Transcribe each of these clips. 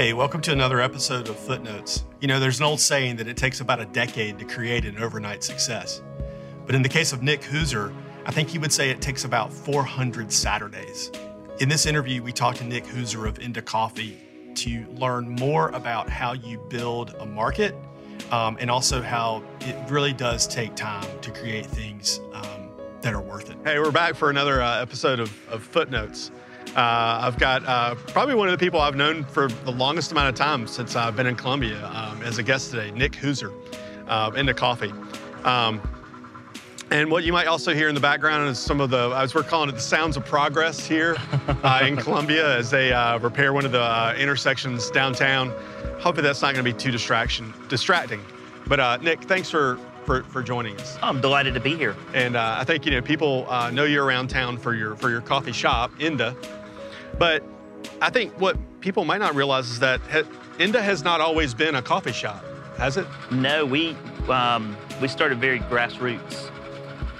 Hey, welcome to another episode of Footnotes. You know, there's an old saying that it takes about a decade to create an overnight success. But in the case of Nick Hooser, I think he would say it takes about 400 Saturdays. In this interview, we talked to Nick Hooser of Indah Coffee to learn more about how you build a market um, and also how it really does take time to create things um, that are worth it. Hey, we're back for another uh, episode of, of Footnotes. Uh, I've got uh, probably one of the people I've known for the longest amount of time since I've been in Columbia um, as a guest today, Nick Hooser, uh, Indah Coffee. Um, and what you might also hear in the background is some of the, as we're calling it, the sounds of progress here uh, in Columbia as they uh, repair one of the uh, intersections downtown. Hopefully that's not going to be too distraction distracting. But Nick, thanks for for, for joining us. I'm delighted to be here. And uh, I think you know people uh, know you around town for your for your coffee shop, Indah. But I think what people might not realize is that Indah has not always been a coffee shop, has it? No, we um, we started very grassroots.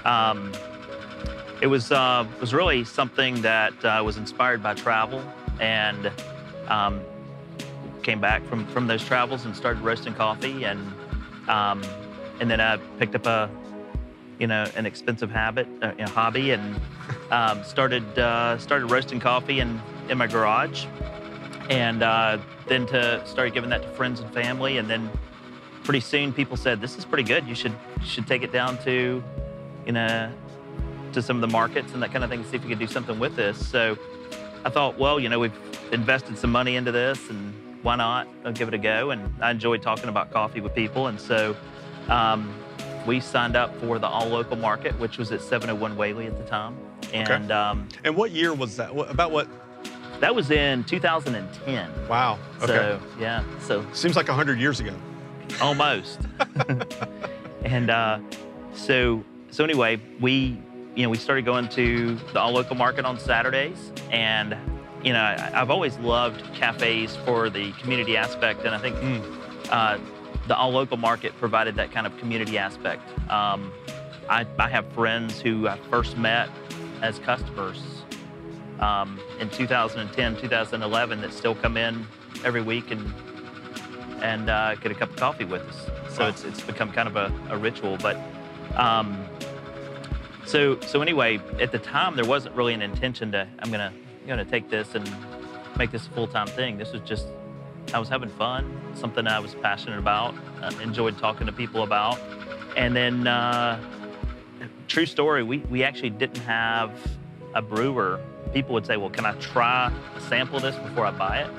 Um, it was uh, was really something that uh, was inspired by travel, and um, came back from from those travels and started roasting coffee and um, and then I picked up a, you know, an expensive habit, you know, hobby, and um, started uh, started roasting coffee in in my garage, and uh, then to start giving that to friends and family, and then pretty soon people said, "This is pretty good. You should you should take it down to, you know, to some of the markets and that kind of thing. See if you could do something with this." So I thought, well, you know, we've invested some money into this, and why not I'll give it a go? And I enjoyed talking about coffee with people, and so um, we signed up for the all local market, which was at 701 Whaley at the time. And okay. um, and what year was that? What, about what? That was in 2010. Wow. Okay. So yeah. So seems like hundred years ago. Almost. and uh, so so anyway, we you know we started going to the all local market on Saturdays, and you know I, have always loved cafes for the community aspect, and I think. Mm. Uh, the all local market provided that kind of community aspect. Um, I, I, have friends who I first met as customers um, in 2010, 2011 that still come in every week and and uh, get a cup of coffee with us. So wow. it's, it's become kind of a, a ritual. But um, so so anyway, at the time there wasn't really an intention to I'm gonna I'm gonna take this and make this a full time thing. This was just I was having fun, something I was passionate about, uh, enjoyed talking to people about. And then, uh, true story, we, we actually didn't have a brewer. People would say, well, can I try sample this before I buy it?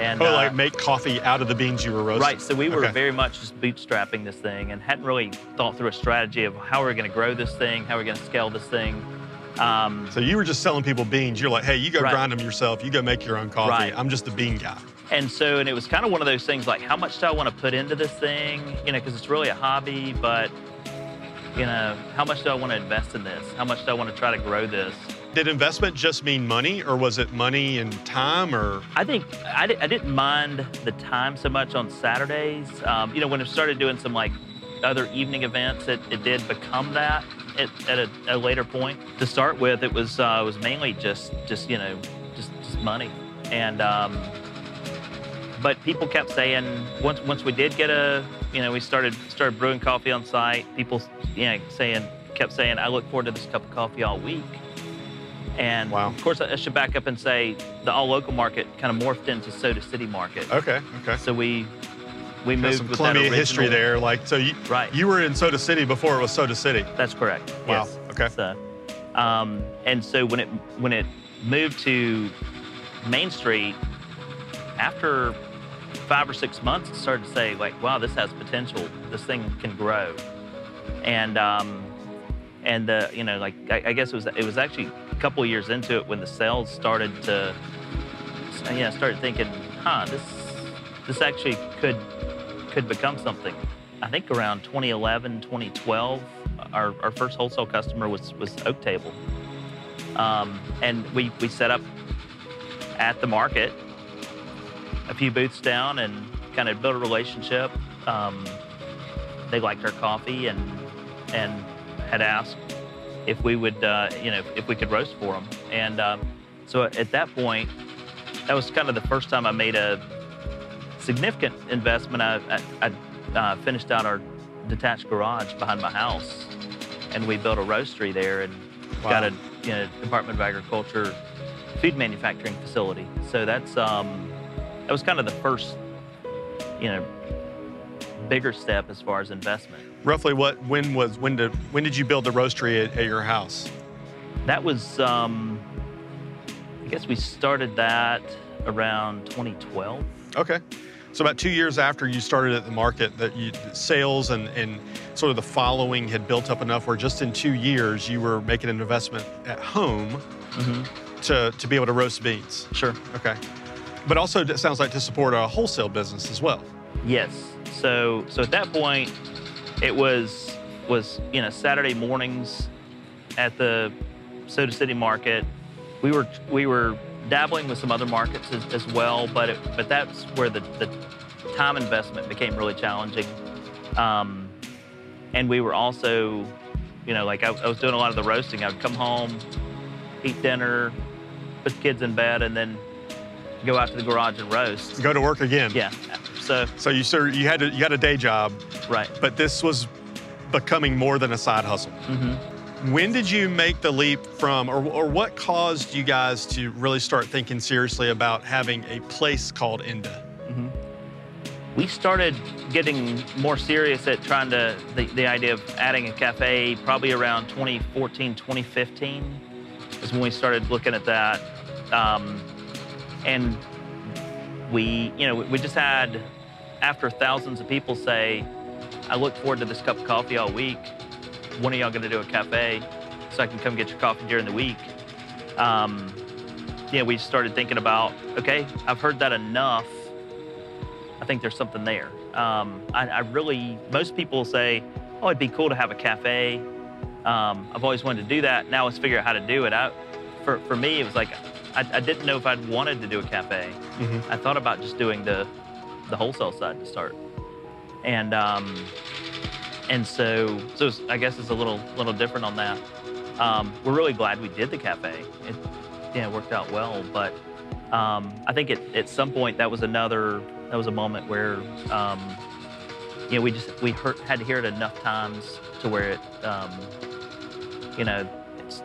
And, oh, uh, like make coffee out of the beans you were roasting? Right, so we were okay. very much just bootstrapping this thing and hadn't really thought through a strategy of how we're going to grow this thing, how we're going to scale this thing. Um, so you were just selling people beans. You're like, hey, you go right. grind them yourself. You go make your own coffee. Right. I'm just the bean guy. And so, and it was kind of one of those things like, how much do I want to put into this thing? You know, because it's really a hobby, but, you know, how much do I want to invest in this? How much do I want to try to grow this? Did investment just mean money, or was it money and time, or? I think I, di- I didn't mind the time so much on Saturdays. Um, you know, when I started doing some like other evening events, it, it did become that at, at a, a, later point. To start with, it was uh, it was mainly just just you know just just money, and um, but people kept saying once once we did get a you know we started started brewing coffee on site. People you know saying kept saying i look forward to this cup of coffee all week. And wow. of course i should back up and say the all local market kind of morphed into soda city market. Okay okay. So we we moved some with Columbia original, history there like so you right. you were in soda city before it was soda city. That's correct. Wow yes. okay. So, um, and so when it when it moved to main street after five or six months, I started to say, like, wow, this has potential. This thing can grow. And um, and the you know, like I, I, guess it was it was actually a couple years into it when the sales started to, yeah, I started thinking, huh, this this actually could could become something. I think around 2011, 2012, our, our first wholesale customer was was Oak Table, um, and we we set up at the market a few booths down and kind of built a relationship. Um, they liked our coffee and and had asked if we would, uh, you know, if we could roast for them. And uh, so at that point, that was kind of the first time I made a significant investment. I, I, I uh, finished out our detached garage behind my house, and we built a roastery there and Wow. got a you know, Department of Agriculture food manufacturing facility. So that's um, that was kind of the first, you know, bigger step as far as investment. Roughly, what when was when did when did you build the roastery at, at your house? That was, um, I guess we started that around 2012. Okay. So about two years after you started at the market, that you sales and, and sort of the following had built up enough where just in two years you were making an investment at home Mm-hmm. to, to be able to roast beans. Sure. Okay. But also it sounds like to support a wholesale business as well. Yes. So so at that point, it was was you know Saturday mornings at the Soda City Market. We were we were dabbling with some other markets as, as well, but it, but that's where the, the time investment became really challenging. Um, and we were also, you know, like I, I was doing a lot of the roasting. I would come home, eat dinner, put the kids in bed, and then go out to the garage and roast. Go to work again. Yeah. So So you sir you had to, you had a day job, right. but this was becoming more than a side hustle. hmm When did you make the leap from, or, or what caused you guys to really start thinking seriously about having a place called Indah? we started getting more serious at trying to the, the idea of adding a cafe probably around 2014 2015 is when we started looking at that um, and we you know we just had after thousands of people say i look forward to this cup of coffee all week when are y'all going to do a cafe so i can come get your coffee during the week um, you know we started thinking about okay i've heard that enough I think there's something there. Um, I, I really, most people say, oh, it'd be cool to have a cafe. Um, I've always wanted to do that. Now let's figure out how to do it. I, for, for me, it was like, I, I didn't know if I'd wanted to do a cafe. Mhm. I thought about just doing the, the wholesale side to start. And, um, and so, so I guess it's a little, little different on that. Um, we're really glad we did the cafe. It, yeah, it worked out well, but um, I think at, at some point that was another that was a moment where um, you know we just we heard, had to hear it enough times to where it um, you know it's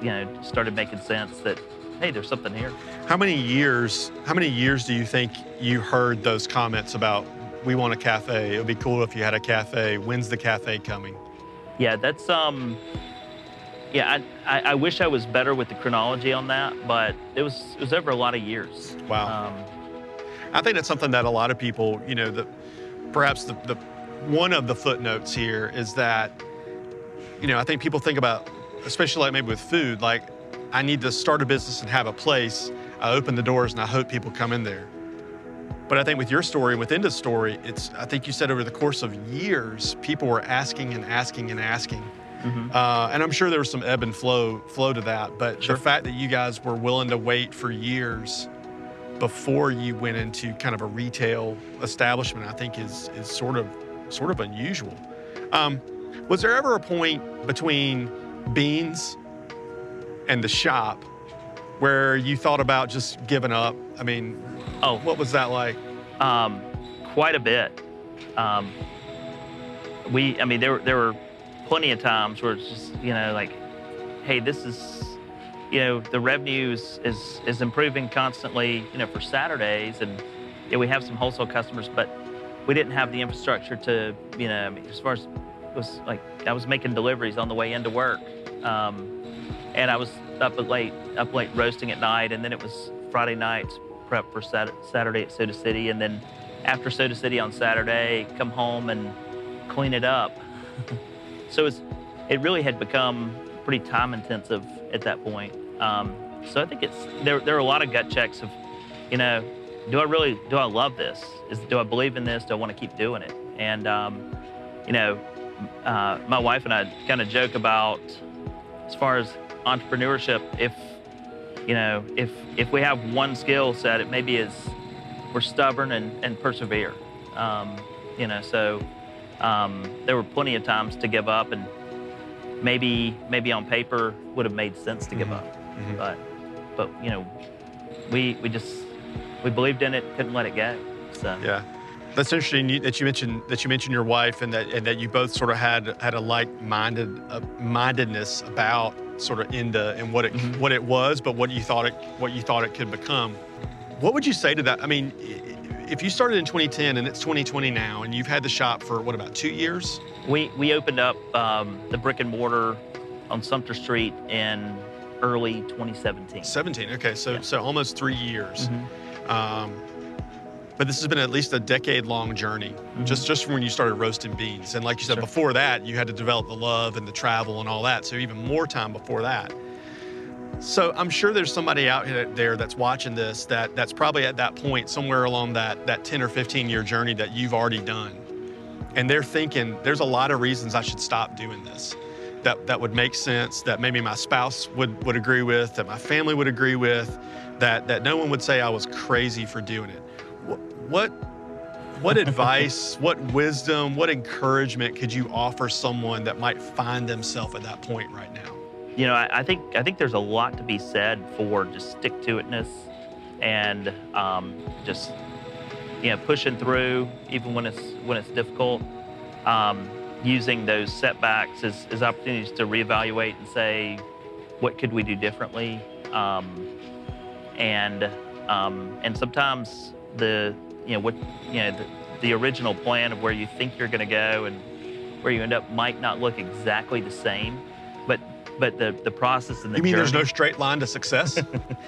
you know started making sense that hey there's something here How many years, how many years do you think you heard those comments about we want a cafe? It would be cool if you had a cafe. When's the cafe coming? yeah that's um yeah I, I, I wish I was better with the chronology on that but it was it was over a lot of years Wow. um, I think that's something that a lot of people, you know, the perhaps the, the one of the footnotes here is that, you know, I think people think about, especially like maybe with food, like I need to start a business and have a place. I open the doors and I hope people come in there. But I think with your story and with Indah's story, it's I think you said over the course of years, people were asking and asking and asking. mhm. Uh, and I'm sure there was some ebb and flow flow to that. But Sure. the fact that you guys were willing to wait for years before you went into kind of a retail establishment, I think is is sort of sort of unusual. Um, was there ever a point between Beans and the shop where you thought about just giving up? I mean, oh what was that like? Um, quite a bit. Um, we, I mean, there were there were plenty of times where it's just you know like, hey, this is, you know, the revenue is is, is improving constantly, you know, for Saturdays, and yeah, we have some wholesale customers, but we didn't have the infrastructure to, you know, I mean, as far as it was like I was making deliveries on the way into work, um, and I was up late, up late roasting at night, and then it was Friday nights prep for Sat- Saturday at Soda City, and then after Soda City on Saturday, come home and clean it up. so it really had become pretty time intensive at that point. Um, so I think it's there. There are a lot of gut checks of, you know, do I really do I love this? Is do I believe in this? Do I want to keep doing it? And um, you know, uh, my wife and I kind of joke about as far as entrepreneurship. If you know, if if we have one skill set, it maybe is we're stubborn and, and persevere. Um, you know, so um, there were plenty of times to give up, and maybe maybe on paper would have made sense to give Mhm. up, Mhm. but but you know, we we just we believed in it, couldn't let it go. So Yeah, that's interesting that you mentioned that you mentioned your wife and that and that you both sort of had had a like-minded uh, mindedness about sort of into and what it Mhm. what it was, but what you thought it what you thought it could become. What would you say to that? I mean, if you started in 2010 and it's 2020 now, and you've had the shop for what about two years? we we opened up um, the brick and mortar on Sumter Street in early 2017. 17. Okay, so Yeah. so almost three years. Mhm. Um, but this has been at least a decade-long journey, Mhm. just just from when you started roasting beans. And like you said, Sure. before that, you had to develop the love and the travel and all that. So even more time before that. So I'm sure there's somebody out there that's watching this that that's probably at that point somewhere along that that 10 or 15 year journey that you've already done, and they're thinking there's a lot of reasons I should stop doing this. That, that would make sense, that maybe my spouse would, would agree with, that my family would agree with, that, that no one would say I was crazy for doing it. What, what, advice, what wisdom, what encouragement could you offer someone that might find themselves at that point right now? You know, I, I think I think there's a lot to be said for just stick to itness and um, just you know pushing through even when it's when it's difficult. Um, using those setbacks as, as opportunities to reevaluate and say, what could we do differently? Um, and um, and sometimes the you know what you know the, the original plan of where you think you're going to go and where you end up might not look exactly the same, but but the the process and the You mean there's no straight line to success?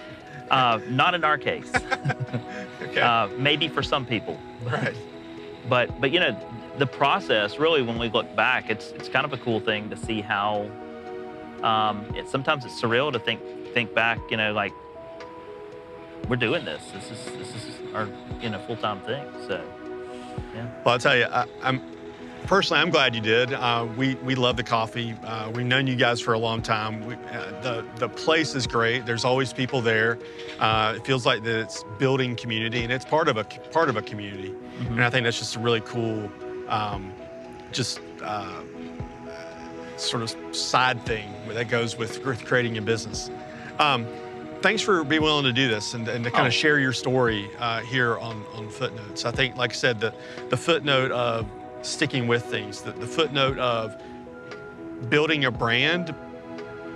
uh, not in our case. okay. uh, maybe for some people, right. but but you know the process really when we look back, it's it's kind of a cool thing to see how. Um, it, sometimes it's surreal to think think back. You know, like we're doing this. This is this is our you know full time thing. So yeah. Well, I'll tell you, I, I'm personally, I'm glad you did. Uh, we we love the coffee. Uh, we've known you guys for a long time. We, uh, the the place is great. There's always people there. Uh, it feels like that it's building community, and it's part of a part of a community. And I think that's just a really cool, um, just uh, sort of side thing that goes with, with creating a business. Um, thanks for being willing to do this and, and to kind Oh. of share your story uh, here on, on Footnotes. I think, like I said, the, the footnote of sticking with things, the, the footnote of building a brand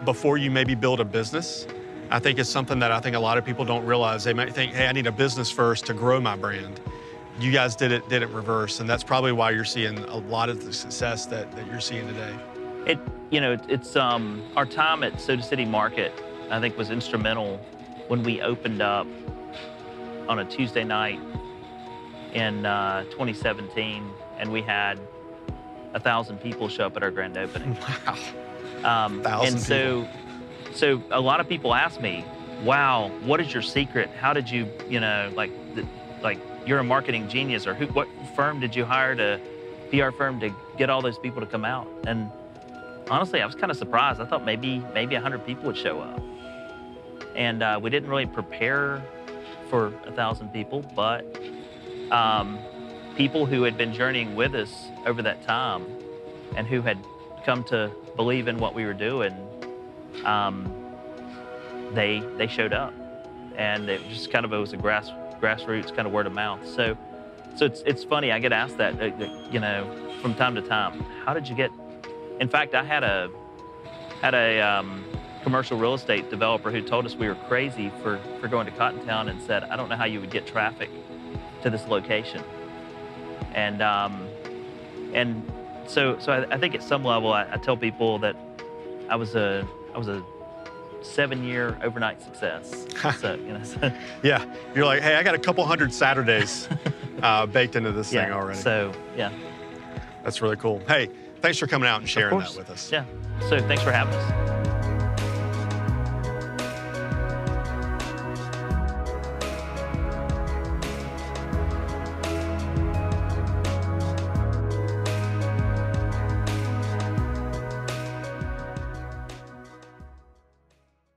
before you maybe build a business, I think is something that I think a lot of people don't realize. They might think, hey, I need a business first to grow my brand. You guys did it did it reverse, and that's probably why you're seeing a lot of the success that, that you're seeing today. It, you know, it's um, our time at Soda City Market. I think was instrumental when we opened up on a Tuesday night in uh, 2017, and we had a thousand people show up at our grand opening. Wow. Um, Thousand and so, so a lot of people ask me, "Wow, what is your secret? How did you, you know, like, the, like you're a marketing genius, or who, what firm did you hire to, PR firm to get all those people to come out?" And honestly, I was kind of surprised. I thought maybe maybe hundred people would show up, and uh, we didn't really prepare for a thousand people, but um, people who had been journeying with us over that time, and who had come to believe in what we were doing, um, they they showed up, and it just kind of it was a grass grassroots kind of word of mouth. So, so it's it's funny. I get asked that, uh, uh, you know, from time to time. How did you get? In fact, I had a had a um, commercial real estate developer who told us we were crazy for for going to Cottontown and said, I don't know how you would get traffic to this location, and um, and so so I, I think at some level I, I tell people that I was a I was a seven year overnight success. so you know, so, Yeah, you're like, hey, I got a couple hundred Saturdays uh, baked into this thing already. So yeah, That's really cool. Hey, thanks for coming out and sharing that with us. Yeah. So thanks for having us.